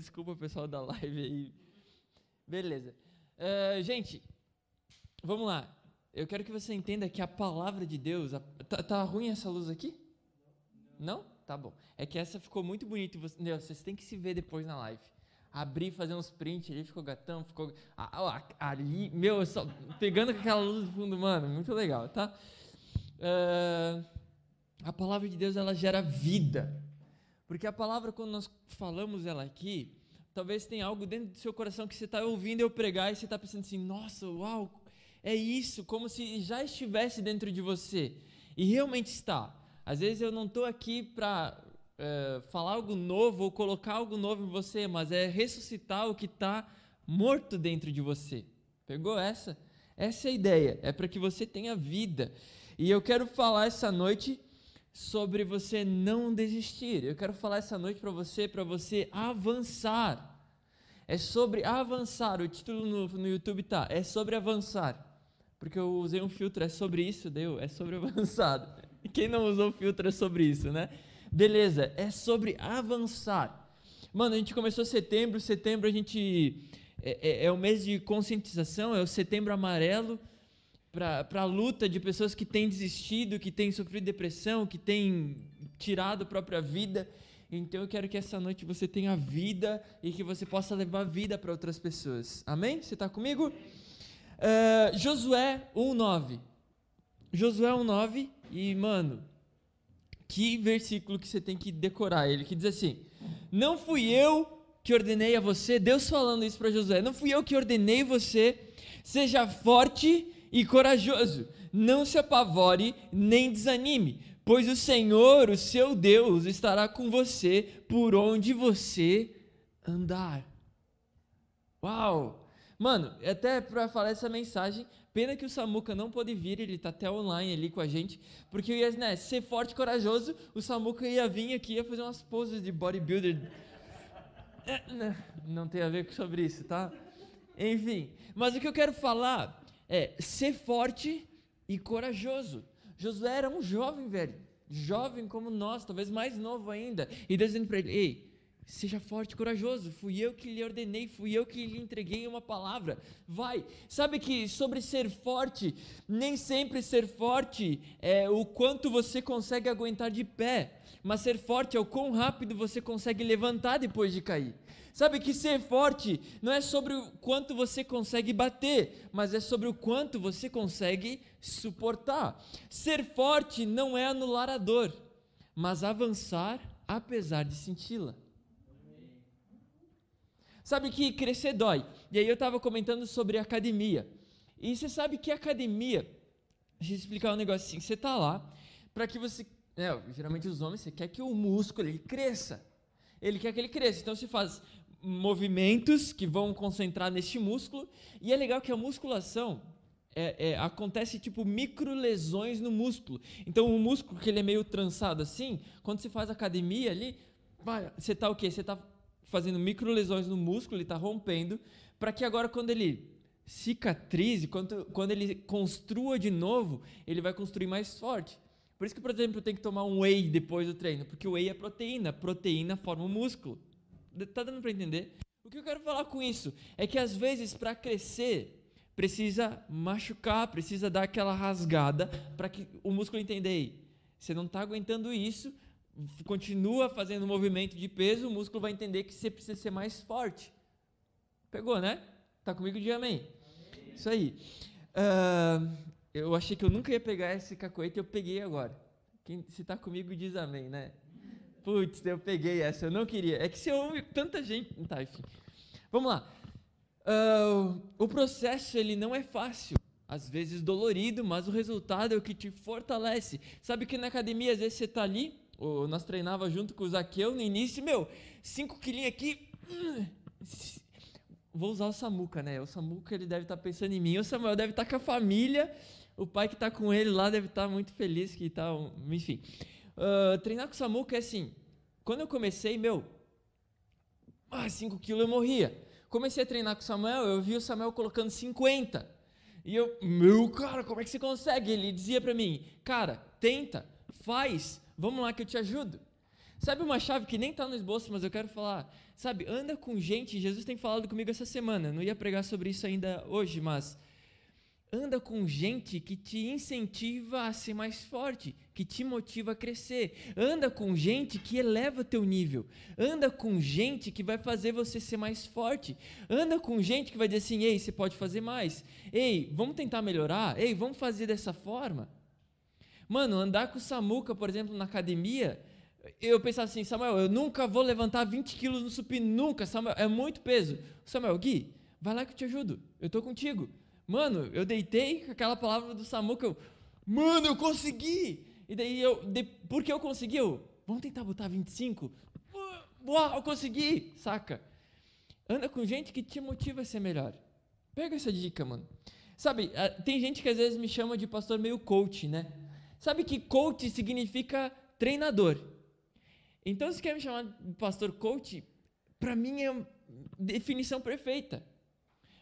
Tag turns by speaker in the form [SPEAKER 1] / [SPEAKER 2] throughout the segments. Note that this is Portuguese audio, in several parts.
[SPEAKER 1] desculpa pessoal da live aí. Beleza. Uh, gente, vamos lá. Eu quero que você entenda que a palavra de Deus. A, tá, tá, ruim essa luz aqui? Não? Tá bom. É que essa ficou muito bonita. Você, vocês têm que se ver depois na live. Abrir, fazer uns prints ali, ficou gatão, ficou. ali, meu, só pegando com aquela luz do fundo, mano, muito legal, tá? Uh, a palavra de Deus ela gera vida. Porque a palavra, quando nós falamos ela aqui, talvez tenha algo dentro do seu coração que você está ouvindo eu pregar e você está pensando assim: nossa, uau, é isso, como se já estivesse dentro de você. E realmente está. Às vezes eu não estou aqui para é, falar algo novo ou colocar algo novo em você, mas é ressuscitar o que está morto dentro de você. Pegou essa? Essa é a ideia. É para que você tenha vida. E eu quero falar essa noite sobre você não desistir. Eu quero falar essa noite para você, para você avançar. É sobre avançar. O título no, no YouTube tá. É sobre avançar. Porque eu usei um filtro, é sobre isso, deu, é sobre avançado. Quem não usou filtro é sobre isso, né? Beleza, é sobre avançar. Mano, a gente começou setembro, setembro a gente. É, é, é o mês de conscientização, é o setembro amarelo para a luta de pessoas que têm desistido, que têm sofrido depressão, que têm tirado a própria vida. Então eu quero que essa noite você tenha vida e que você possa levar vida para outras pessoas. Amém? Você está comigo? Uh, Josué 1,9. Josué 1,9. E, mano, que versículo que você tem que decorar ele, que diz assim: Não fui eu que ordenei a você, Deus falando isso para Josué, não fui eu que ordenei você, seja forte e corajoso, não se apavore nem desanime, pois o Senhor, o seu Deus, estará com você por onde você andar. Uau! Mano, até para falar essa mensagem, pena que o Samuca não pôde vir, ele tá até online ali com a gente, porque eu ia, né, ser forte e corajoso, o Samuca ia vir aqui ia fazer umas poses de bodybuilder. É, não tem a ver sobre isso, tá? Enfim, mas o que eu quero falar é ser forte e corajoso. Josué era um jovem, velho, jovem como nós, talvez mais novo ainda, e Deus dizendo para ele: Ei, Seja forte e corajoso. Fui eu que lhe ordenei, fui eu que lhe entreguei uma palavra. Vai. Sabe que sobre ser forte, nem sempre ser forte é o quanto você consegue aguentar de pé, mas ser forte é o quão rápido você consegue levantar depois de cair. Sabe que ser forte não é sobre o quanto você consegue bater, mas é sobre o quanto você consegue suportar. Ser forte não é anular a dor, mas avançar apesar de senti-la. Sabe que crescer dói. E aí eu estava comentando sobre academia. E você sabe que academia, deixa eu explicar um negócio assim, você está lá para que você, é, geralmente os homens, você quer que o músculo ele cresça. Ele quer que ele cresça. Então você faz movimentos que vão concentrar neste músculo. E é legal que a musculação é, é, acontece tipo micro lesões no músculo. Então o músculo que ele é meio trançado assim, quando você faz academia ali, você está o quê? Você está fazendo micro lesões no músculo, ele está rompendo, para que agora quando ele cicatrize, quando, quando ele construa de novo, ele vai construir mais forte. Por isso que, por exemplo, tem que tomar um whey depois do treino, porque o whey é proteína, proteína forma o músculo. Tá dando para entender? O que eu quero falar com isso é que às vezes para crescer precisa machucar, precisa dar aquela rasgada para que o músculo entenda aí. Você não está aguentando isso, continua fazendo movimento de peso, o músculo vai entender que você precisa ser mais forte. Pegou, né? Tá comigo de amém? amém. Isso aí. Uh, eu achei que eu nunca ia pegar esse cacoete, eu peguei agora. Quem, se tá comigo diz amém, né? Putz, eu peguei essa, eu não queria. É que se ouve tanta gente. Tá, enfim. Vamos lá. Uh, o processo ele não é fácil às vezes dolorido, mas o resultado é o que te fortalece. Sabe que na academia, às vezes você está ali, o, nós treinava junto com o Zaqueu no início, meu, 5 quilinhos aqui. Hum, vou usar o Samuca, né? O Samuca ele deve estar tá pensando em mim, o Samuel deve estar tá com a família, o pai que está com ele lá deve estar tá muito feliz que tá, enfim. Uh, treinar com o Samuca é assim, quando eu comecei, meu, 5 ah, quilos eu morria. Comecei a treinar com o Samuel, eu vi o Samuel colocando 50. E eu, meu cara, como é que você consegue? Ele dizia para mim, cara, tenta, faz, Vamos lá que eu te ajudo. Sabe uma chave que nem está no esboço, mas eu quero falar? Sabe, anda com gente. Jesus tem falado comigo essa semana. Não ia pregar sobre isso ainda hoje, mas anda com gente que te incentiva a ser mais forte, que te motiva a crescer. Anda com gente que eleva teu nível. Anda com gente que vai fazer você ser mais forte. Anda com gente que vai dizer assim: "Ei, você pode fazer mais. Ei, vamos tentar melhorar. Ei, vamos fazer dessa forma." Mano, andar com o Samuca, por exemplo, na academia, eu pensava assim, Samuel, eu nunca vou levantar 20 quilos no supino, nunca, Samuel, é muito peso. Samuel, Gui, vai lá que eu te ajudo, eu tô contigo. Mano, eu deitei com aquela palavra do Samuca, eu, mano, eu consegui! E daí eu, de, porque eu consegui, eu, vamos tentar botar 25? Uau, eu consegui, saca? Anda com gente que te motiva a ser melhor. Pega essa dica, mano. Sabe, tem gente que às vezes me chama de pastor meio coach, né? Sabe que coach significa treinador. Então, se quer me chamar de pastor coach, para mim é definição perfeita.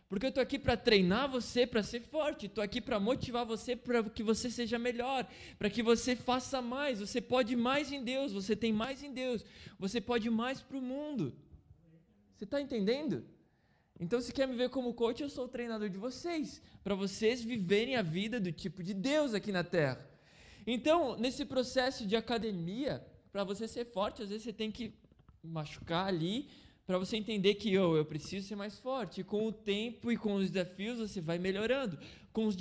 [SPEAKER 1] Porque eu estou aqui para treinar você para ser forte, estou aqui para motivar você para que você seja melhor, para que você faça mais. Você pode mais em Deus, você tem mais em Deus, você pode mais para o mundo. Você está entendendo? Então, se quer me ver como coach, eu sou o treinador de vocês, para vocês viverem a vida do tipo de Deus aqui na terra. Então, nesse processo de academia, para você ser forte, às vezes você tem que machucar ali, para você entender que oh, eu preciso ser mais forte. E com o tempo e com os desafios você vai melhorando. Com os,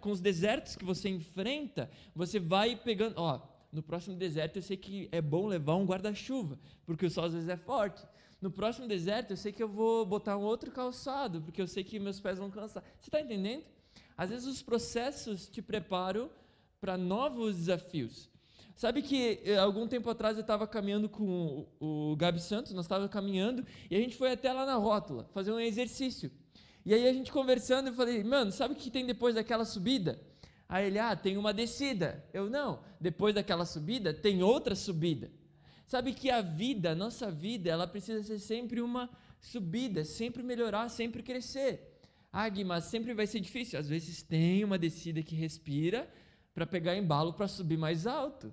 [SPEAKER 1] com os desertos que você enfrenta, você vai pegando. Ó, no próximo deserto eu sei que é bom levar um guarda-chuva, porque o sol às vezes é forte. No próximo deserto eu sei que eu vou botar um outro calçado, porque eu sei que meus pés vão cansar. Você está entendendo? Às vezes os processos te preparam para novos desafios. Sabe que eh, algum tempo atrás eu estava caminhando com o, o Gabi Santos, nós estávamos caminhando e a gente foi até lá na rótula fazer um exercício. E aí a gente conversando, eu falei, mano, sabe o que tem depois daquela subida? Aí ele, ah, tem uma descida. Eu, não, depois daquela subida tem outra subida. Sabe que a vida, a nossa vida, ela precisa ser sempre uma subida, sempre melhorar, sempre crescer. Ah, Gui, mas sempre vai ser difícil. Às vezes tem uma descida que respira para pegar embalo para subir mais alto.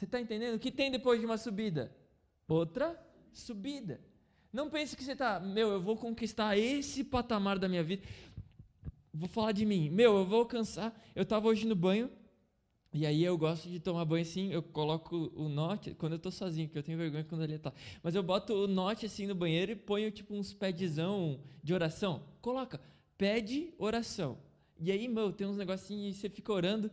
[SPEAKER 1] Você está entendendo? O que tem depois de uma subida? Outra subida. Não pense que você está, meu, eu vou conquistar esse patamar da minha vida. Vou falar de mim. Meu, eu vou alcançar. Eu estava hoje no banho, e aí eu gosto de tomar banho assim, eu coloco o note, quando eu estou sozinho, porque eu tenho vergonha quando ele está. Mas eu boto o note assim no banheiro e ponho tipo uns pedzão de oração. Coloca, pede oração. E aí, meu, tem uns negocinhos e você fica orando.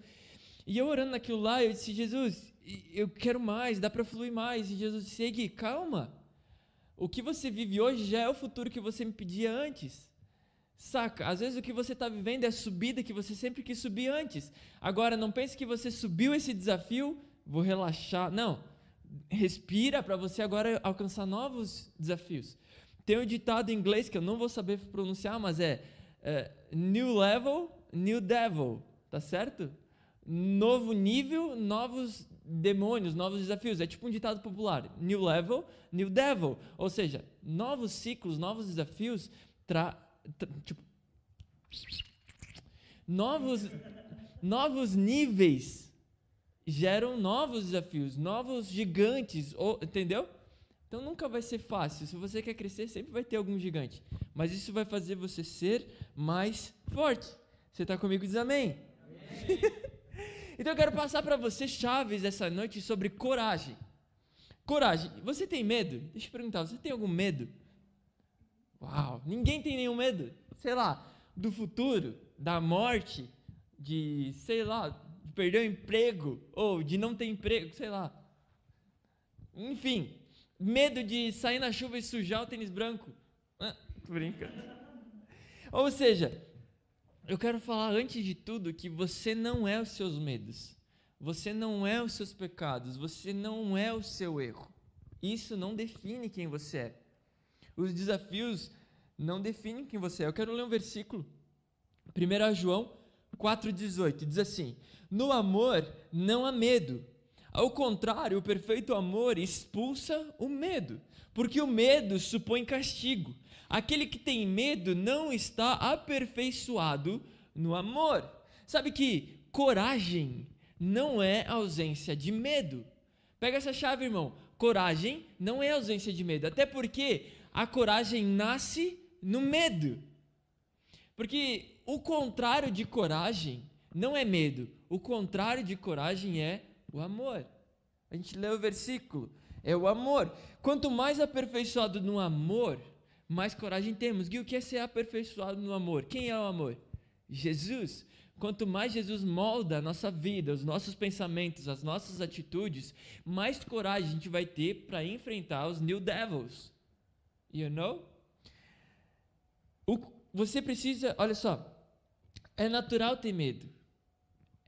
[SPEAKER 1] E eu orando naquilo lá, eu disse, Jesus, eu quero mais, dá para fluir mais. E Jesus disse, calma. O que você vive hoje já é o futuro que você me pedia antes. Saca? Às vezes o que você está vivendo é a subida que você sempre quis subir antes. Agora, não pense que você subiu esse desafio, vou relaxar. Não. Respira para você agora alcançar novos desafios. Tem um ditado em inglês que eu não vou saber pronunciar, mas é, é New Level, New Devil. Tá certo? Novo nível, novos demônios, novos desafios. É tipo um ditado popular: new level, new devil. Ou seja, novos ciclos, novos desafios, tra, tra, tipo, novos, novos níveis geram novos desafios, novos gigantes, ou, entendeu? Então nunca vai ser fácil. Se você quer crescer, sempre vai ter algum gigante. Mas isso vai fazer você ser mais forte. Você está comigo? Diz amém. amém. Então eu quero passar para você chaves essa noite sobre coragem. Coragem. Você tem medo? Deixa eu perguntar, você tem algum medo? Uau, ninguém tem nenhum medo. Sei lá, do futuro, da morte, de, sei lá, de perder o emprego, ou de não ter emprego, sei lá. Enfim, medo de sair na chuva e sujar o tênis branco. Ah, tô brincando. Ou seja, eu quero falar antes de tudo que você não é os seus medos, você não é os seus pecados, você não é o seu erro. Isso não define quem você é. Os desafios não definem quem você é. Eu quero ler um versículo. 1 João 4,18 diz assim: No amor não há medo. Ao contrário, o perfeito amor expulsa o medo, porque o medo supõe castigo. Aquele que tem medo não está aperfeiçoado no amor. Sabe que coragem não é ausência de medo. Pega essa chave, irmão. Coragem não é ausência de medo, até porque a coragem nasce no medo. Porque o contrário de coragem não é medo, o contrário de coragem é o amor. A gente lê o versículo, é o amor. Quanto mais aperfeiçoado no amor, mais coragem temos. E o que é ser aperfeiçoado no amor? Quem é o amor? Jesus. Quanto mais Jesus molda a nossa vida, os nossos pensamentos, as nossas atitudes, mais coragem a gente vai ter para enfrentar os new devils. You know? O, você precisa, olha só, é natural ter medo.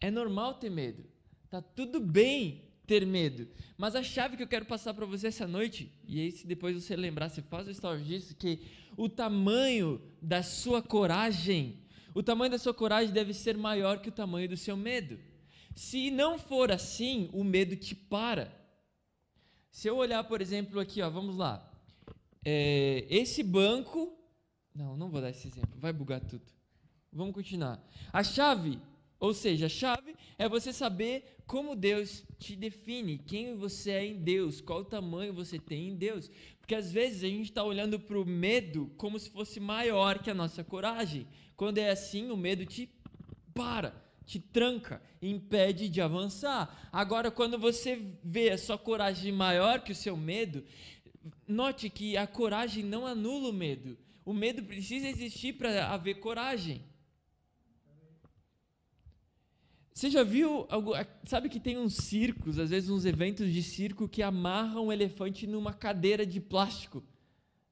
[SPEAKER 1] É normal ter medo. Tá tudo bem ter medo. Mas a chave que eu quero passar para você essa noite, e aí se depois você lembrar, você faz o story disso, que o tamanho da sua coragem, o tamanho da sua coragem deve ser maior que o tamanho do seu medo. Se não for assim, o medo te para. Se eu olhar, por exemplo, aqui, ó, vamos lá. É, esse banco. Não, não vou dar esse exemplo, vai bugar tudo. Vamos continuar. A chave, ou seja, a chave é você saber como Deus te define, quem você é em Deus, qual tamanho você tem em Deus. Porque às vezes a gente está olhando para o medo como se fosse maior que a nossa coragem. Quando é assim, o medo te para, te tranca, impede de avançar. Agora, quando você vê a sua coragem maior que o seu medo, note que a coragem não anula o medo. O medo precisa existir para haver coragem. Você já viu, sabe que tem uns circos, às vezes uns eventos de circo que amarram um elefante numa cadeira de plástico.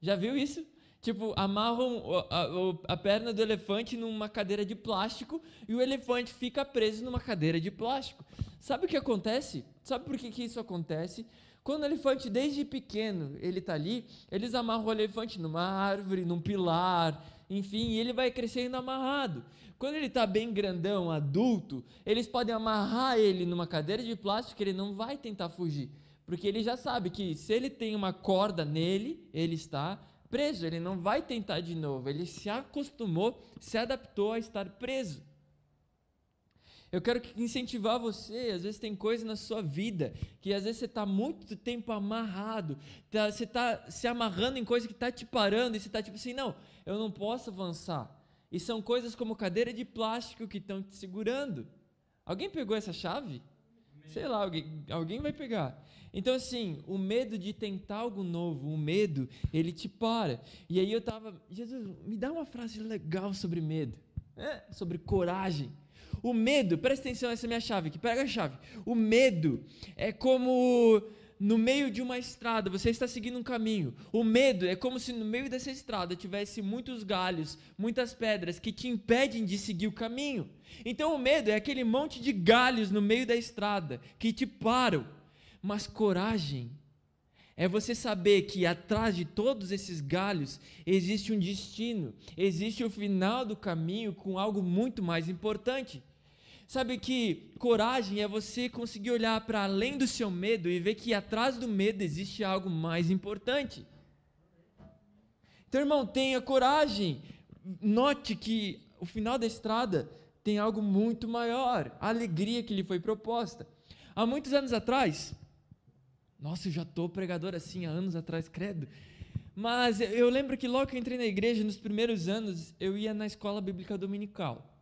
[SPEAKER 1] Já viu isso? Tipo, amarram a, a, a, perna do elefante numa cadeira de plástico e o elefante fica preso numa cadeira de plástico. Sabe o que acontece? Sabe por que, que isso acontece? Quando o elefante, desde pequeno, ele está ali, eles amarram o elefante numa árvore, num pilar, enfim, e ele vai crescendo amarrado. Quando ele está bem grandão, adulto, eles podem amarrar ele numa cadeira de plástico que ele não vai tentar fugir. Porque ele já sabe que se ele tem uma corda nele, ele está preso, ele não vai tentar de novo. Ele se acostumou, se adaptou a estar preso. Eu quero incentivar você. Às vezes tem coisa na sua vida que às vezes você está muito tempo amarrado, tá, você está se amarrando em coisa que está te parando e você está tipo assim: não, eu não posso avançar. E são coisas como cadeira de plástico que estão te segurando. Alguém pegou essa chave? Sei lá, alguém, alguém vai pegar. Então, assim, o medo de tentar algo novo, o medo, ele te para. E aí eu tava, Jesus, me dá uma frase legal sobre medo, é, sobre coragem. O medo, presta atenção nessa minha chave aqui, pega a chave. O medo é como no meio de uma estrada, você está seguindo um caminho. O medo é como se no meio dessa estrada tivesse muitos galhos, muitas pedras que te impedem de seguir o caminho. Então o medo é aquele monte de galhos no meio da estrada que te param. Mas coragem é você saber que atrás de todos esses galhos existe um destino, existe o final do caminho com algo muito mais importante. Sabe que coragem é você conseguir olhar para além do seu medo e ver que atrás do medo existe algo mais importante. Então, irmão, tenha coragem. Note que o final da estrada tem algo muito maior, a alegria que lhe foi proposta. Há muitos anos atrás, nossa, eu já estou pregador assim há anos atrás, credo. Mas eu lembro que logo que eu entrei na igreja, nos primeiros anos, eu ia na escola bíblica dominical.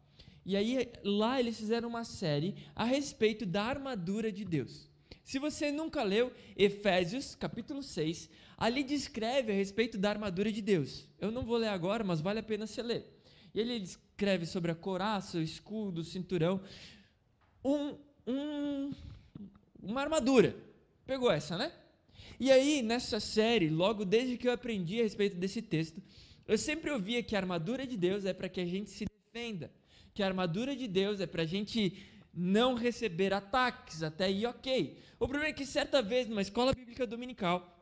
[SPEAKER 1] E aí lá eles fizeram uma série a respeito da armadura de Deus. Se você nunca leu Efésios, capítulo 6, ali descreve a respeito da armadura de Deus. Eu não vou ler agora, mas vale a pena você ler. E ele descreve sobre a coraça, o escudo, o cinturão, um, um, uma armadura. Pegou essa, né? E aí, nessa série, logo desde que eu aprendi a respeito desse texto, eu sempre ouvia que a armadura de Deus é para que a gente se defenda que a armadura de Deus é para a gente não receber ataques, até aí ok. O problema é que certa vez, numa escola bíblica dominical,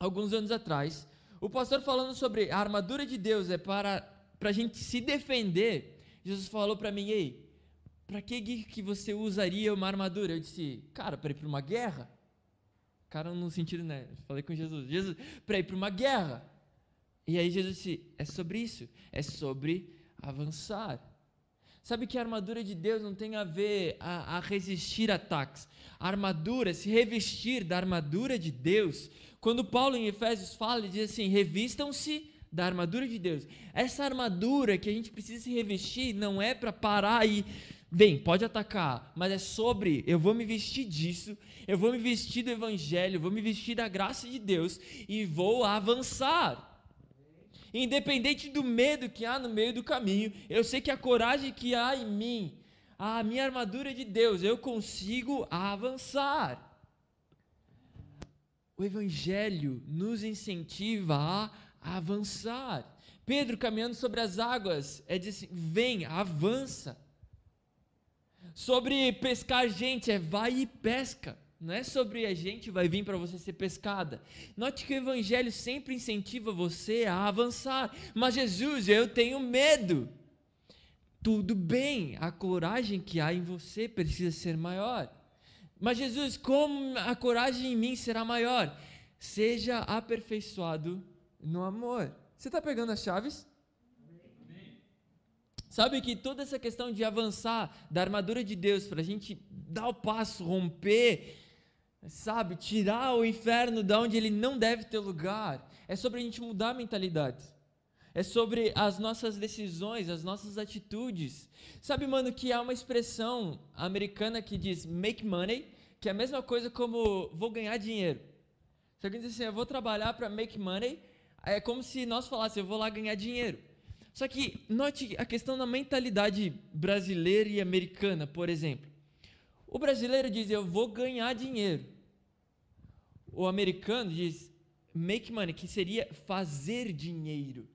[SPEAKER 1] alguns anos atrás, o pastor falando sobre a armadura de Deus é para, a gente se defender, Jesus falou para mim, ei, para que que você usaria uma armadura? Eu disse, cara, para ir para uma guerra? Cara, no sentido, né? Falei com Jesus, Jesus, para ir para uma guerra. E aí Jesus disse, é sobre isso, é sobre avançar. Sabe que a armadura de Deus não tem a ver a, a resistir ataques. A armadura, se revestir da armadura de Deus. Quando Paulo em Efésios fala, ele diz assim: revistam-se da armadura de Deus. Essa armadura que a gente precisa se revestir não é para parar e Vem, pode atacar, mas é sobre eu vou me vestir disso, eu vou me vestir do evangelho, eu vou me vestir da graça de Deus e vou avançar. Independente do medo que há no meio do caminho, eu sei que a coragem que há em mim, a minha armadura de Deus, eu consigo avançar. O Evangelho nos incentiva a avançar. Pedro, caminhando sobre as águas, é dizer assim: vem, avança. Sobre pescar gente, é vai e pesca. Não é sobre a gente vai vir para você ser pescada. Note que o evangelho sempre incentiva você a avançar. Mas Jesus, eu tenho medo. Tudo bem, a coragem que há em você precisa ser maior. Mas Jesus, como a coragem em mim será maior? Seja aperfeiçoado no amor. Você está pegando as chaves? Sabe que toda essa questão de avançar da armadura de Deus para a gente dar o passo, romper sabe, tirar o inferno da onde ele não deve ter lugar. É sobre a gente mudar a mentalidade. É sobre as nossas decisões, as nossas atitudes. Sabe, mano, que há uma expressão americana que diz make money, que é a mesma coisa como vou ganhar dinheiro. Se alguém diz assim, eu vou trabalhar para make money, é como se nós falássemos, eu vou lá ganhar dinheiro. Só que note a questão da mentalidade brasileira e americana, por exemplo. O brasileiro diz: Eu vou ganhar dinheiro. O americano diz: Make money, que seria fazer dinheiro.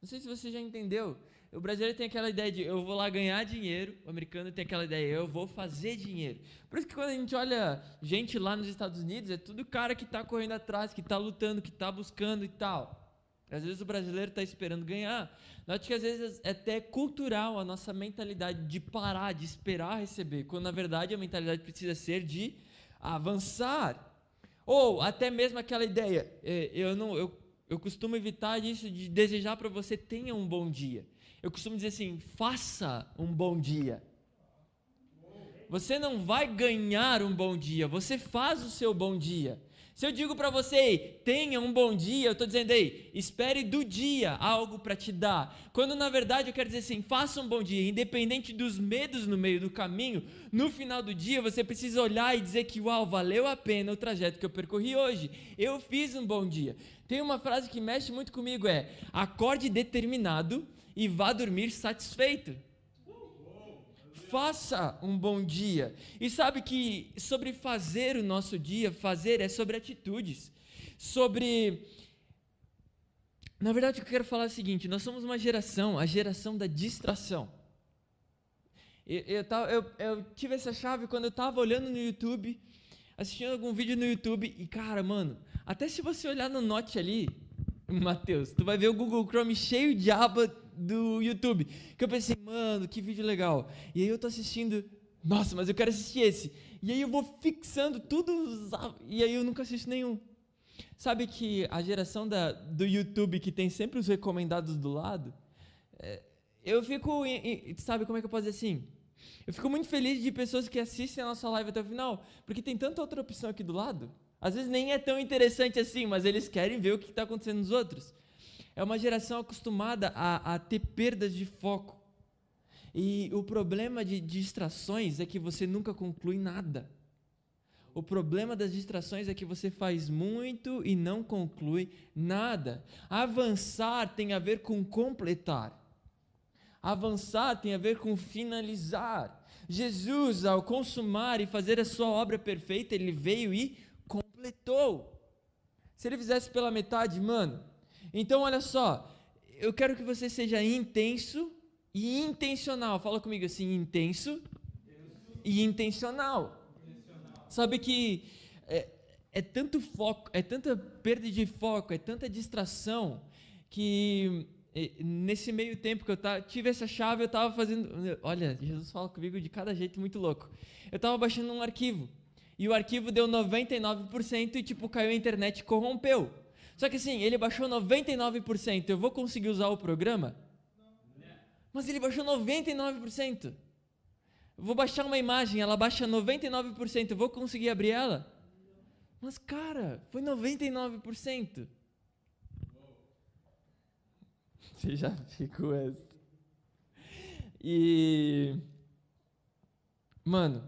[SPEAKER 1] Não sei se você já entendeu. O brasileiro tem aquela ideia de eu vou lá ganhar dinheiro, o americano tem aquela ideia, eu vou fazer dinheiro. Por isso que quando a gente olha gente lá nos Estados Unidos, é tudo cara que está correndo atrás, que está lutando, que está buscando e tal. Às vezes o brasileiro está esperando ganhar. Note que às vezes é até cultural a nossa mentalidade de parar, de esperar receber, quando na verdade a mentalidade precisa ser de avançar. Ou até mesmo aquela ideia, é, eu não, eu, eu costumo evitar isso de desejar para você tenha um bom dia. Eu costumo dizer assim, faça um bom dia. Você não vai ganhar um bom dia, você faz o seu bom dia. Se eu digo para você, tenha um bom dia, eu estou dizendo, ei, espere do dia algo para te dar. Quando na verdade eu quero dizer assim, faça um bom dia, independente dos medos no meio do caminho, no final do dia você precisa olhar e dizer que, uau, valeu a pena o trajeto que eu percorri hoje. Eu fiz um bom dia. Tem uma frase que mexe muito comigo: é acorde determinado e vá dormir satisfeito faça um bom dia. E sabe que sobre fazer o nosso dia, fazer é sobre atitudes, sobre. Na verdade, o que eu quero falar é o seguinte: nós somos uma geração, a geração da distração. Eu, eu, eu, tive essa chave quando eu estava olhando no YouTube, assistindo algum vídeo no YouTube, e cara, mano, até se você olhar no Note ali, Matheus, tu vai ver o Google Chrome cheio de aba do YouTube. Que eu pensei, mano, que vídeo legal. E aí eu tô assistindo, nossa, mas eu quero assistir esse. E aí eu vou fixando tudo, e aí eu nunca assisto nenhum. Sabe que a geração da, do YouTube que tem sempre os recomendados do lado, é, eu fico, sabe como é que eu posso dizer assim? Eu fico muito feliz de pessoas que assistem a nossa live até o final, porque tem tanta outra opção aqui do lado. Às vezes nem é tão interessante assim, mas eles querem ver o que está acontecendo nos outros. É uma geração acostumada a, a ter perdas de foco. E o problema de distrações é que você nunca conclui nada. O problema das distrações é que você faz muito e não conclui nada. Avançar tem a ver com completar. Avançar tem a ver com finalizar. Jesus, ao consumar e fazer a sua obra perfeita, ele veio e completou. Se ele fizesse pela metade, mano, então, olha só, eu quero que você seja intenso e intencional. Fala comigo assim: intenso e intencional. Sabe que é, é tanto foco, é tanta perda de foco, é tanta distração que é, nesse meio tempo que eu tive essa chave, eu estava fazendo. Olha, Jesus fala comigo de cada jeito muito louco. Eu estava baixando um arquivo e o arquivo deu 99% e tipo caiu a internet e corrompeu. Só que assim, ele baixou 99%. Eu vou conseguir usar o programa? Mas ele baixou 99%. Vou baixar uma imagem, ela baixa 99%. Eu vou conseguir abrir ela? Mas, cara, foi 99%. Você já ficou essa. E. Mano,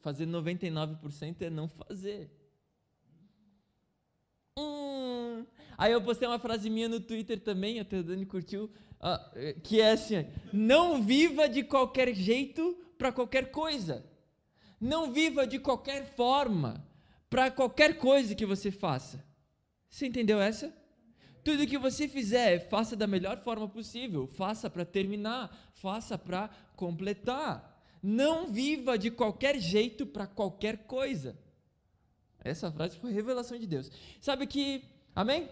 [SPEAKER 1] fazer 99% é não fazer. Hum. Aí eu postei uma frase minha no Twitter também, até o Dani curtiu, uh, que é assim: não viva de qualquer jeito para qualquer coisa. Não viva de qualquer forma para qualquer coisa que você faça. Você entendeu essa? Tudo que você fizer, faça da melhor forma possível. Faça para terminar, faça para completar. Não viva de qualquer jeito para qualquer coisa. Essa frase foi revelação de Deus. Sabe que. Amém?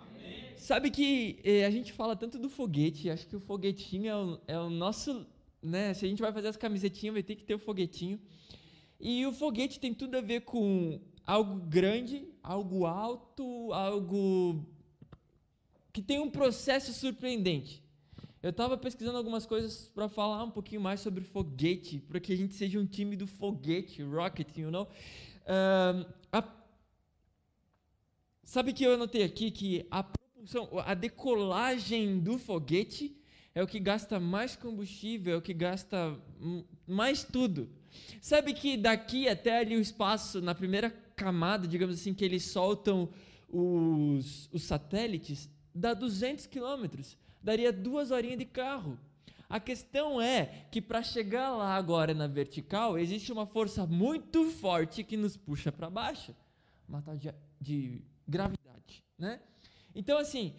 [SPEAKER 1] Amém. Sabe que eh, a gente fala tanto do foguete, acho que o foguetinho é o, é o nosso. Né, se a gente vai fazer as camisetinhas, vai ter que ter o foguetinho. E o foguete tem tudo a ver com algo grande, algo alto, algo que tem um processo surpreendente. Eu estava pesquisando algumas coisas para falar um pouquinho mais sobre foguete, para que a gente seja um time do foguete, rocket, you know? Uh, a, sabe que eu anotei aqui que a propulsão, a decolagem do foguete é o que gasta mais combustível, é o que gasta mais tudo. Sabe que daqui até ali o espaço, na primeira camada, digamos assim, que eles soltam os, os satélites, dá 200 quilômetros, daria duas horinhas de carro. A questão é que para chegar lá agora na vertical, existe uma força muito forte que nos puxa para baixo, uma tal de, de gravidade, né? Então, assim,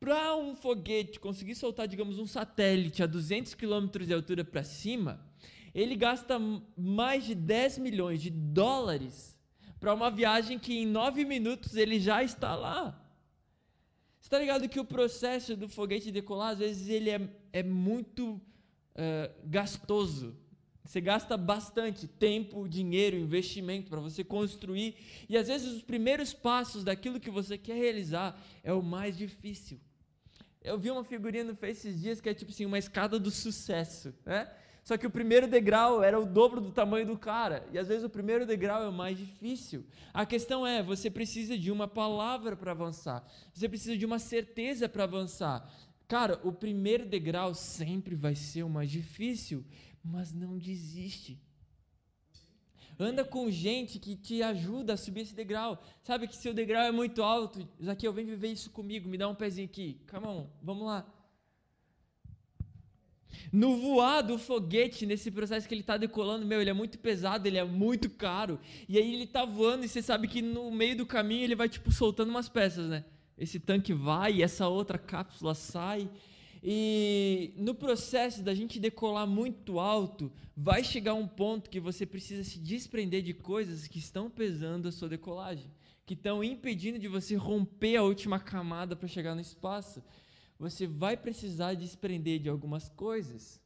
[SPEAKER 1] para um foguete conseguir soltar, digamos, um satélite a 200 quilômetros de altura para cima, ele gasta mais de 10 milhões de dólares para uma viagem que em 9 minutos ele já está lá. Você está ligado que o processo do foguete decolar, às vezes, ele é, é muito uh, gastoso. Você gasta bastante tempo, dinheiro, investimento para você construir. E às vezes os primeiros passos daquilo que você quer realizar é o mais difícil. Eu vi uma figurinha no Face esses dias que é tipo assim, uma escada do sucesso, né? Só que o primeiro degrau era o dobro do tamanho do cara. E às vezes o primeiro degrau é o mais difícil. A questão é: você precisa de uma palavra para avançar. Você precisa de uma certeza para avançar. Cara, o primeiro degrau sempre vai ser o mais difícil, mas não desiste. Anda com gente que te ajuda a subir esse degrau. Sabe que seu degrau é muito alto. Zaqueu, vem viver isso comigo, me dá um pezinho aqui. On, vamos lá. No voar do foguete, nesse processo que ele está decolando, meu, ele é muito pesado, ele é muito caro. E aí ele está voando e você sabe que no meio do caminho ele vai tipo soltando umas peças, né? Esse tanque vai essa outra cápsula sai. E no processo da gente decolar muito alto, vai chegar um ponto que você precisa se desprender de coisas que estão pesando a sua decolagem, que estão impedindo de você romper a última camada para chegar no espaço você vai precisar desprender de algumas coisas.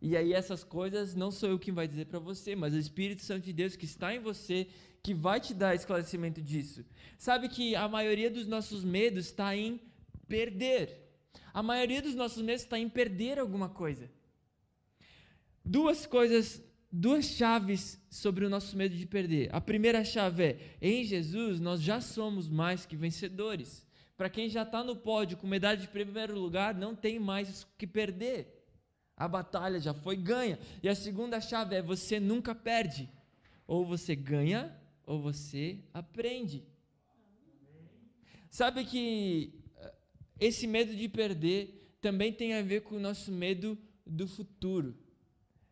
[SPEAKER 1] E aí essas coisas não sou eu quem vai dizer para você, mas o Espírito Santo de Deus que está em você que vai te dar esclarecimento disso. Sabe que a maioria dos nossos medos está em perder. A maioria dos nossos medos está em perder alguma coisa. Duas coisas, duas chaves sobre o nosso medo de perder. A primeira chave é: em Jesus nós já somos mais que vencedores. Para quem já está no pódio com medalha de primeiro lugar, não tem mais o que perder. A batalha já foi ganha. E a segunda chave é: você nunca perde. Ou você ganha, ou você aprende. Sabe que eh, esse medo de perder também tem a ver com o nosso medo do futuro.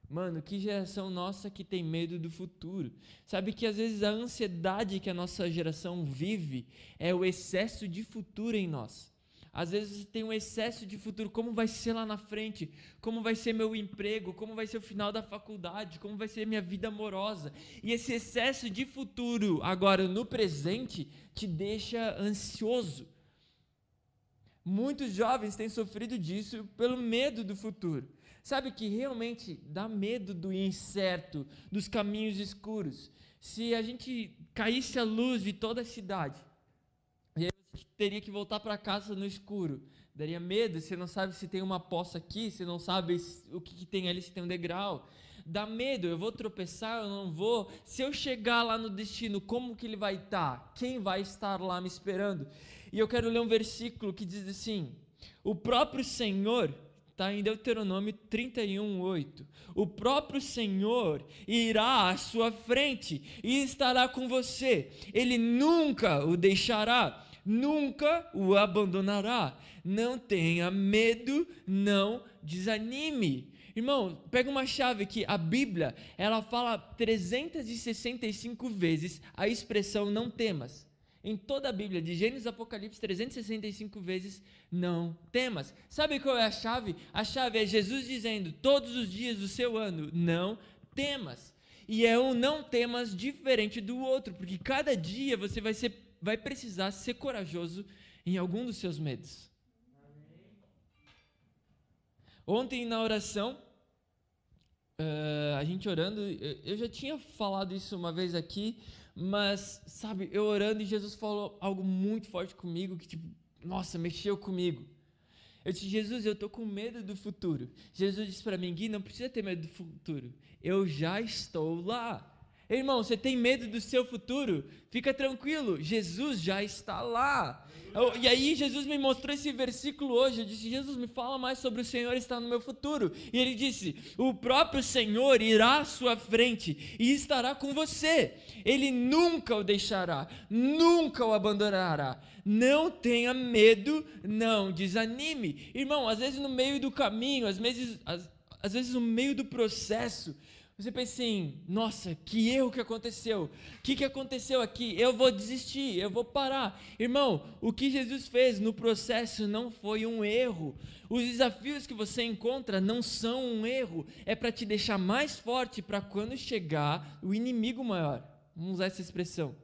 [SPEAKER 1] Mano, que geração nossa que tem medo do futuro. Sabe que às vezes a ansiedade que a nossa geração vive é o excesso de futuro em nós. Às vezes tem um excesso de futuro, como vai ser lá na frente, como vai ser meu emprego, como vai ser o final da faculdade, como vai ser minha vida amorosa. E esse excesso de futuro, agora no presente, te deixa ansioso. Muitos jovens têm sofrido disso pelo medo do futuro. Sabe que realmente dá medo do incerto, dos caminhos escuros. Se a gente caísse a luz de toda a cidade, e teria que voltar para casa no escuro. Daria medo, você não sabe se tem uma poça aqui, você não sabe o que, que tem ali, se tem um degrau. Dá medo, eu vou tropeçar, eu não vou. Se eu chegar lá no destino, como que ele vai estar? Tá? Quem vai estar lá me esperando? E eu quero ler um versículo que diz assim: O próprio Senhor está em Deuteronômio 31, 8. O próprio Senhor irá à sua frente e estará com você. Ele nunca o deixará, nunca o abandonará. Não tenha medo, não desanime. Irmão, pega uma chave aqui. A Bíblia, ela fala 365 vezes a expressão não temas em toda a Bíblia, de Gênesis Apocalipse, 365 vezes, não temas. Sabe qual é a chave? A chave é Jesus dizendo todos os dias do seu ano, não temas. E é um não temas diferente do outro, porque cada dia você vai, ser, vai precisar ser corajoso em algum dos seus medos. Ontem na oração, uh, a gente orando, eu já tinha falado isso uma vez aqui, mas, sabe, eu orando e Jesus falou algo muito forte comigo que, tipo, nossa, mexeu comigo. Eu disse, Jesus, eu estou com medo do futuro. Jesus disse para mim, Gui, não precisa ter medo do futuro. Eu já estou lá. Irmão, você tem medo do seu futuro? Fica tranquilo, Jesus já está lá. E aí Jesus me mostrou esse versículo hoje. Eu disse: Jesus, me fala mais sobre o Senhor estar no meu futuro. E ele disse: O próprio Senhor irá à sua frente e estará com você. Ele nunca o deixará, nunca o abandonará. Não tenha medo, não desanime. Irmão, às vezes no meio do caminho, às vezes, às, às vezes no meio do processo, você pensa assim, nossa, que erro que aconteceu. O que, que aconteceu aqui? Eu vou desistir, eu vou parar. Irmão, o que Jesus fez no processo não foi um erro. Os desafios que você encontra não são um erro. É para te deixar mais forte para quando chegar o inimigo maior. Vamos usar essa expressão.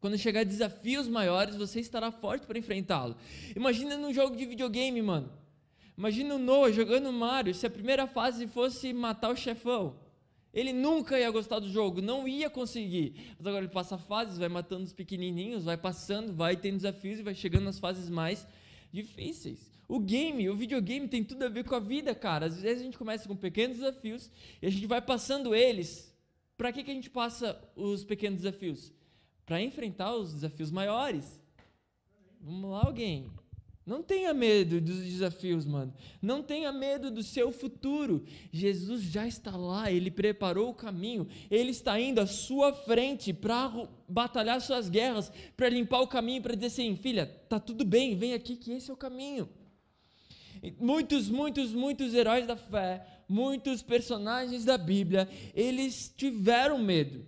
[SPEAKER 1] Quando chegar desafios maiores, você estará forte para enfrentá-lo. Imagina num jogo de videogame, mano. Imagina o Noah jogando Mario, se a primeira fase fosse matar o chefão. Ele nunca ia gostar do jogo, não ia conseguir. Mas agora ele passa fases, vai matando os pequenininhos, vai passando, vai tendo desafios e vai chegando nas fases mais difíceis. O game, o videogame tem tudo a ver com a vida, cara. Às vezes a gente começa com pequenos desafios e a gente vai passando eles. Para que, que a gente passa os pequenos desafios? Para enfrentar os desafios maiores. Vamos lá, alguém. Não tenha medo dos desafios, mano. Não tenha medo do seu futuro. Jesus já está lá, ele preparou o caminho. Ele está indo à sua frente para batalhar suas guerras, para limpar o caminho, para dizer assim: filha, tá tudo bem, vem aqui que esse é o caminho. Muitos, muitos, muitos heróis da fé, muitos personagens da Bíblia, eles tiveram medo.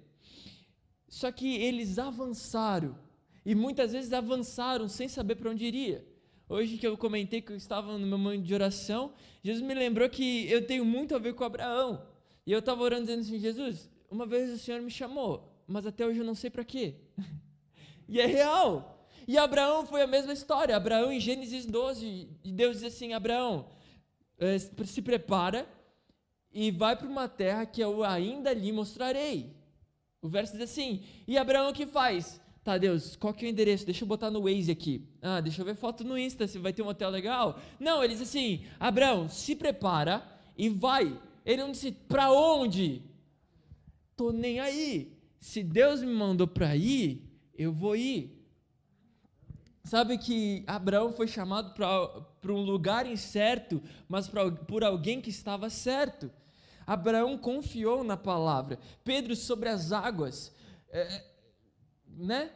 [SPEAKER 1] Só que eles avançaram. E muitas vezes avançaram sem saber para onde iria. Hoje que eu comentei que eu estava no meu momento de oração, Jesus me lembrou que eu tenho muito a ver com Abraão. E eu estava orando dizendo assim: Jesus, uma vez o Senhor me chamou, mas até hoje eu não sei para quê. e é real. E Abraão foi a mesma história. Abraão, em Gênesis 12, Deus diz assim: Abraão, eh, se prepara e vai para uma terra que eu ainda lhe mostrarei. O verso diz assim: E Abraão o que faz? Tá, Deus, qual que é o endereço? Deixa eu botar no Waze aqui. Ah, deixa eu ver foto no Insta, se vai ter um hotel legal. Não, ele disse assim: Abraão, se prepara e vai. Ele não disse, para onde? Tô nem aí. Se Deus me mandou para ir, eu vou ir. Sabe que Abraão foi chamado para um lugar incerto, mas pra, por alguém que estava certo. Abraão confiou na palavra. Pedro sobre as águas. É, né?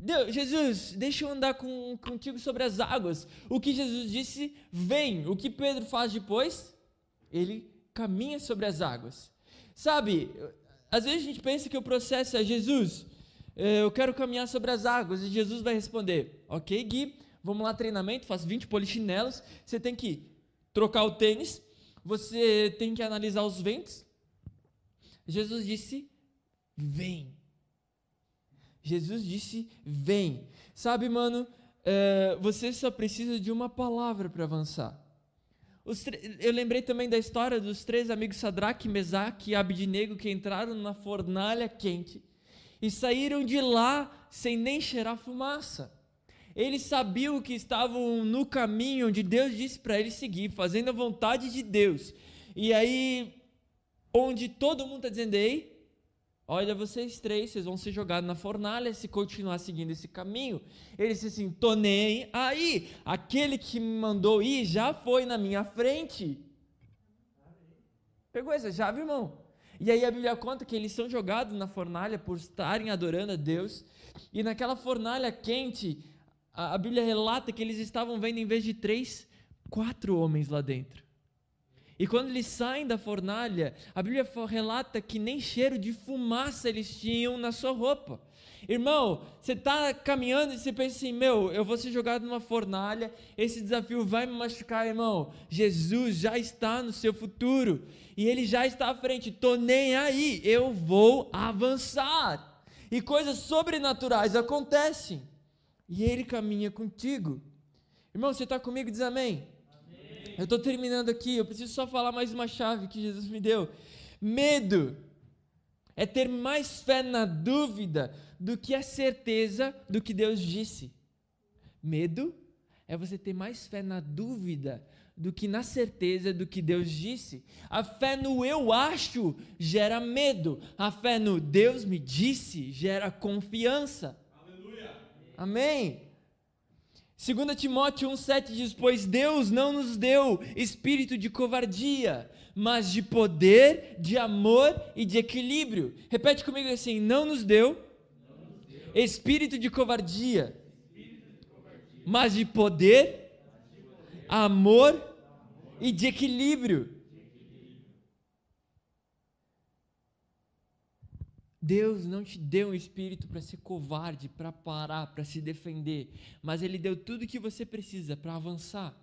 [SPEAKER 1] Deus, Jesus, deixa eu andar com, contigo sobre as águas. O que Jesus disse, vem. O que Pedro faz depois? Ele caminha sobre as águas. Sabe, às vezes a gente pensa que o processo é Jesus, eh, eu quero caminhar sobre as águas. E Jesus vai responder: Ok, Gui, vamos lá, treinamento, faz 20 polichinelos. Você tem que trocar o tênis, você tem que analisar os ventos. Jesus disse: Vem. Jesus disse: Vem. Sabe, mano, é, você só precisa de uma palavra para avançar. Eu lembrei também da história dos três amigos Sadraque, Mesaque e Abidnego que entraram na fornalha quente e saíram de lá sem nem cheirar fumaça. eles sabiam que estavam no caminho onde Deus disse para eles seguir, fazendo a vontade de Deus. E aí, onde todo mundo está dizendo, ei, olha vocês três, vocês vão ser jogados na fornalha se continuar seguindo esse caminho. Eles disse assim, tô nem aí, aquele que me mandou ir já foi na minha frente. Pegou essa chave, irmão? E aí a Bíblia conta que eles são jogados na fornalha por estarem adorando a Deus. E naquela fornalha quente, a Bíblia relata que eles estavam vendo, em vez de três, quatro homens lá dentro. E quando eles saem da fornalha, a Bíblia relata que nem cheiro de fumaça eles tinham na sua roupa. Irmão, você está caminhando e você pensa assim: meu, eu vou ser jogado numa fornalha, esse desafio vai me machucar, irmão. Jesus já está no seu futuro e ele já está à frente. Tô nem aí, eu vou avançar. E coisas sobrenaturais acontecem e ele caminha contigo. Irmão, você está comigo? Diz amém. Eu estou terminando aqui, eu preciso só falar mais uma chave que Jesus me deu. Medo é ter mais fé na dúvida do que a certeza do que Deus disse. Medo é você ter mais fé na dúvida do que na certeza do que Deus disse. A fé no eu acho gera medo. A fé no Deus me disse gera confiança. Aleluia. Amém. 2 Timóteo 1,7 diz: Pois Deus não nos deu espírito de covardia, mas de poder, de amor e de equilíbrio. Repete comigo assim: Não nos deu, espírito de covardia, mas de poder, amor e de equilíbrio. Deus não te deu um espírito para ser covarde, para parar, para se defender, mas Ele deu tudo o que você precisa para avançar.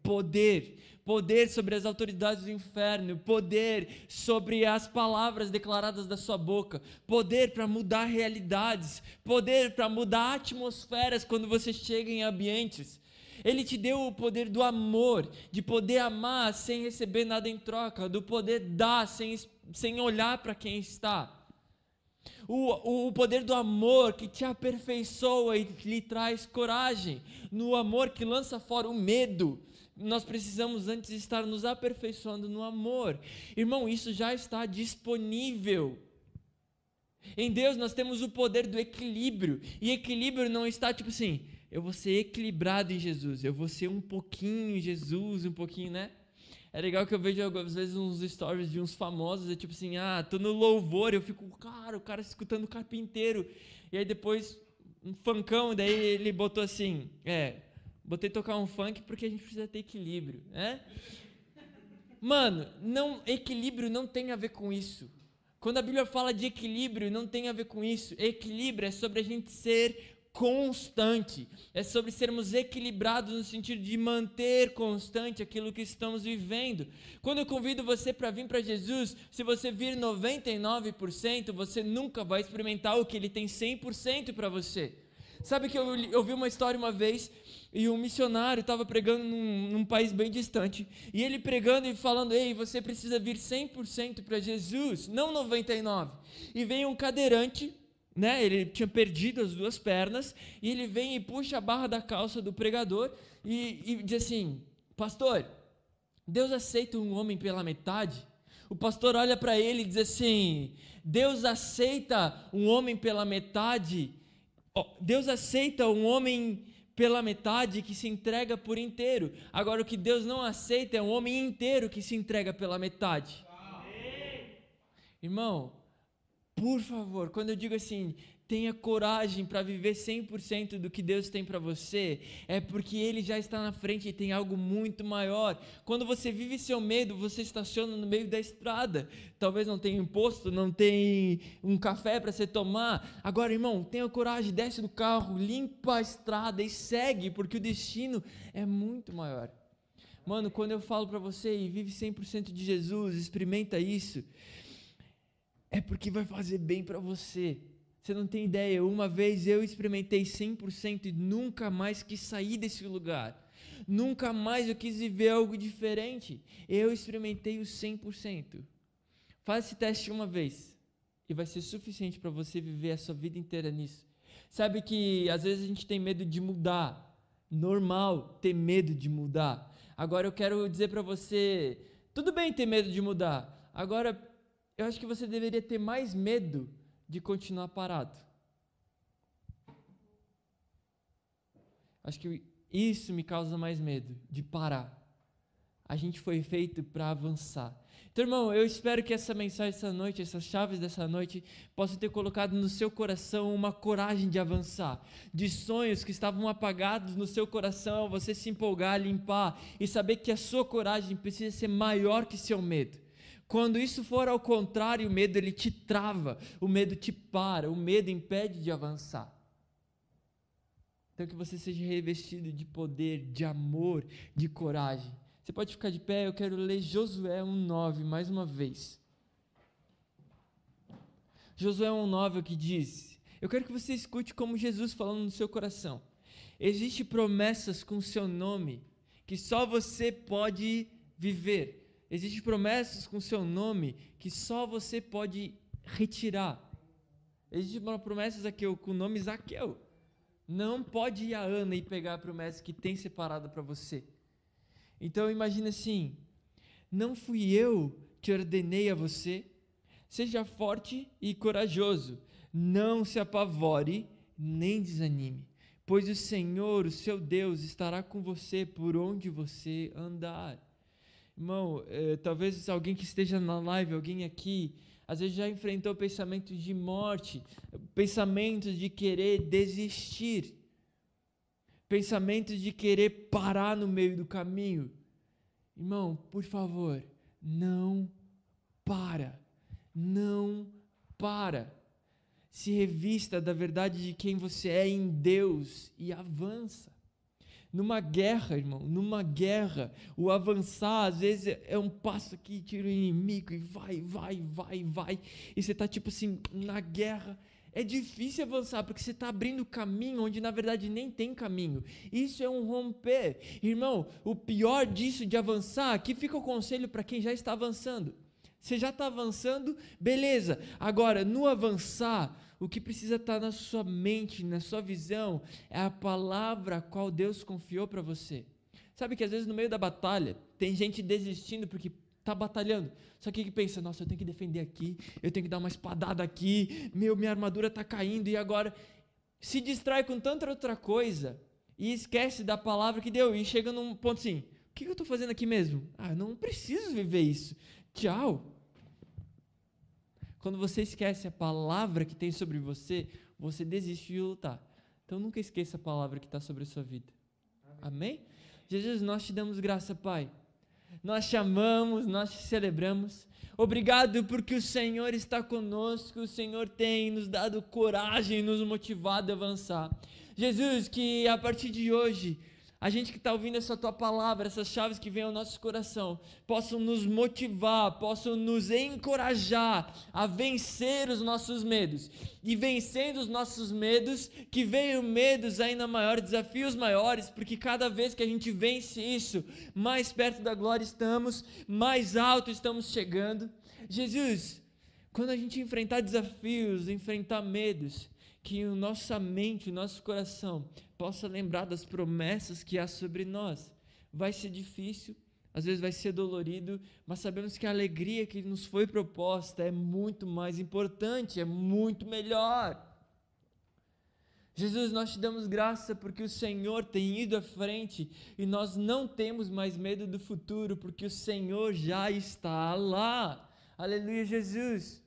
[SPEAKER 1] Poder, poder sobre as autoridades do inferno, poder sobre as palavras declaradas da sua boca, poder para mudar realidades, poder para mudar atmosferas quando você chega em ambientes. Ele te deu o poder do amor, de poder amar sem receber nada em troca, do poder dar sem, sem olhar para quem está o, o poder do amor que te aperfeiçoa e lhe traz coragem, no amor que lança fora o medo. Nós precisamos antes estar nos aperfeiçoando no amor. Irmão, isso já está disponível. Em Deus nós temos o poder do equilíbrio. E equilíbrio não está tipo assim, eu vou ser equilibrado em Jesus, eu vou ser um pouquinho Jesus, um pouquinho, né? É legal que eu vejo às vezes uns stories de uns famosos, é tipo assim, ah, tô no louvor, eu fico, cara, o cara escutando o carpinteiro. E aí depois, um funkão, daí ele botou assim, é, botei tocar um funk porque a gente precisa ter equilíbrio, né? Mano, não, equilíbrio não tem a ver com isso. Quando a Bíblia fala de equilíbrio, não tem a ver com isso. Equilíbrio é sobre a gente ser constante, é sobre sermos equilibrados no sentido de manter constante aquilo que estamos vivendo. Quando eu convido você para vir para Jesus, se você vir 99%, você nunca vai experimentar o que ele tem 100% para você. Sabe que eu, eu vi uma história uma vez e um missionário estava pregando num, num, país bem distante e ele pregando e falando: Ei, você precisa vir 100% para Jesus, não 99%. E vem um cadeirante né? Ele tinha perdido as duas pernas e ele vem e puxa a barra da calça do pregador e, e diz assim: Pastor, Deus aceita um homem pela metade? O pastor olha para ele e diz assim: Deus aceita um homem pela metade? Deus aceita um homem pela metade que se entrega por inteiro. Agora, o que Deus não aceita é um homem inteiro que se entrega pela metade. Irmão, por favor, quando eu digo assim, tenha coragem para viver 100% do que Deus tem para você, é porque Ele já está na frente e tem algo muito maior. Quando você vive seu medo, você estaciona no meio da estrada. Talvez não tenha imposto, não tem um café para você tomar. Agora, irmão, tenha coragem, desce do carro, limpa a estrada e segue, porque o destino é muito maior. Mano, quando eu falo para você e vive 100% de Jesus, experimenta isso é porque vai fazer bem para você. Você não tem ideia. Uma vez eu experimentei 100% e nunca mais quis sair desse lugar. Nunca mais eu quis viver algo diferente. Eu experimentei o 100%. Faz esse teste uma vez e vai ser suficiente para você viver a sua vida inteira nisso. Sabe que às vezes a gente tem medo de mudar. Normal ter medo de mudar. Agora eu quero dizer para você, tudo bem ter medo de mudar. Agora eu acho que você deveria ter mais medo de continuar parado. Acho que isso me causa mais medo de parar. A gente foi feito para avançar. Então, irmão, eu espero que essa mensagem essa noite, essas chaves dessa noite, possam ter colocado no seu coração uma coragem de avançar, de sonhos que estavam apagados no seu coração, você se empolgar, limpar e saber que a sua coragem precisa ser maior que seu medo. Quando isso for ao contrário, o medo ele te trava, o medo te para, o medo impede de avançar. Então que você seja revestido de poder, de amor, de coragem você pode ficar de pé, eu quero ler Josué 1,9 mais uma vez. Josué 1,9 que diz: Eu quero que você escute como Jesus falando no seu coração. Existem promessas com seu nome que só você pode viver. Existem promessas com seu nome que só você pode retirar. Existem promessas aqui com o nome Zaqueu. Não pode ir a Ana e pegar a promessa que tem separada para você. Então imagine assim: não fui eu que ordenei a você, seja forte e corajoso, não se apavore nem desanime, pois o Senhor, o seu Deus, estará com você por onde você andar. Irmão, eh, talvez alguém que esteja na live, alguém aqui, às vezes já enfrentou pensamentos de morte, pensamentos de querer desistir pensamentos de querer parar no meio do caminho. Irmão, por favor, não para. Não para. Se revista da verdade de quem você é em Deus e avança. Numa guerra, irmão, numa guerra, o avançar às vezes é um passo aqui, tira o inimigo e vai, vai, vai, vai. E você está tipo assim, na guerra é difícil avançar porque você está abrindo caminho onde na verdade nem tem caminho. Isso é um romper. Irmão, o pior disso de avançar, aqui fica o conselho para quem já está avançando. Você já está avançando, beleza. Agora, no avançar, o que precisa estar tá na sua mente, na sua visão, é a palavra a qual Deus confiou para você. Sabe que às vezes no meio da batalha tem gente desistindo porque está batalhando. Só que ele pensa, nossa, eu tenho que defender aqui, eu tenho que dar uma espadada aqui, meu, minha armadura está caindo, e agora se distrai com tanta outra coisa e esquece da palavra que deu, e chega num ponto assim, o que eu estou fazendo aqui mesmo? Ah, não preciso viver isso. Tchau. Quando você esquece a palavra que tem sobre você, você desiste de lutar. Então nunca esqueça a palavra que está sobre a sua vida. Amém? Amém? Jesus, nós te damos graça, Pai nós te amamos, nós te celebramos. Obrigado porque o Senhor está conosco, o Senhor tem nos dado coragem, nos motivado a avançar. Jesus, que a partir de hoje a gente que está ouvindo essa tua palavra, essas chaves que vêm ao nosso coração, possam nos motivar, possam nos encorajar a vencer os nossos medos. E vencendo os nossos medos, que venham medos ainda maiores, desafios maiores, porque cada vez que a gente vence isso, mais perto da glória estamos, mais alto estamos chegando. Jesus, quando a gente enfrentar desafios, enfrentar medos, que nossa mente, o nosso coração possa lembrar das promessas que há sobre nós. Vai ser difícil, às vezes vai ser dolorido, mas sabemos que a alegria que nos foi proposta é muito mais importante, é muito melhor. Jesus, nós te damos graça porque o Senhor tem ido à frente e nós não temos mais medo do futuro porque o Senhor já está lá. Aleluia, Jesus.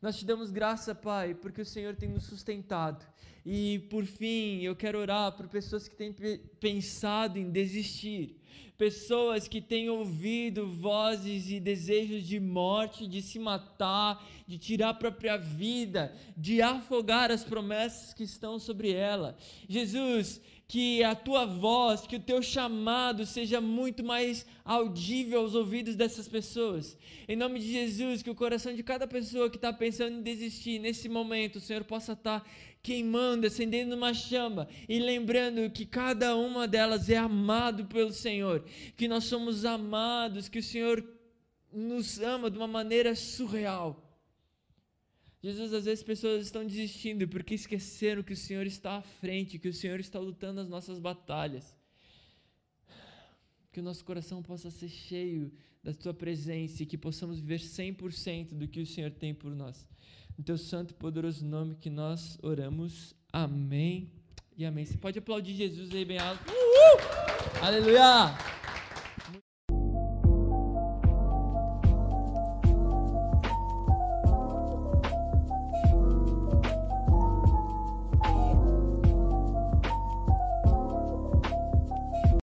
[SPEAKER 1] Nós te damos graça, Pai, porque o Senhor tem nos sustentado. E por fim, eu quero orar por pessoas que têm pensado em desistir, pessoas que têm ouvido vozes e desejos de morte, de se matar, de tirar a própria vida, de afogar as promessas que estão sobre ela. Jesus, que a tua voz, que o teu chamado seja muito mais audível aos ouvidos dessas pessoas. Em nome de Jesus, que o coração de cada pessoa que está pensando em desistir nesse momento, o Senhor possa estar tá queimando, acendendo uma chama e lembrando que cada uma delas é amado pelo Senhor, que nós somos amados, que o Senhor nos ama de uma maneira surreal. Jesus, às vezes pessoas estão desistindo porque esqueceram que o Senhor está à frente, que o Senhor está lutando as nossas batalhas. Que o nosso coração possa ser cheio da tua presença e que possamos viver 100% do que o Senhor tem por nós. No teu santo e poderoso nome que nós oramos. Amém e amém. Você pode aplaudir Jesus aí bem alto. Uhul! Aleluia!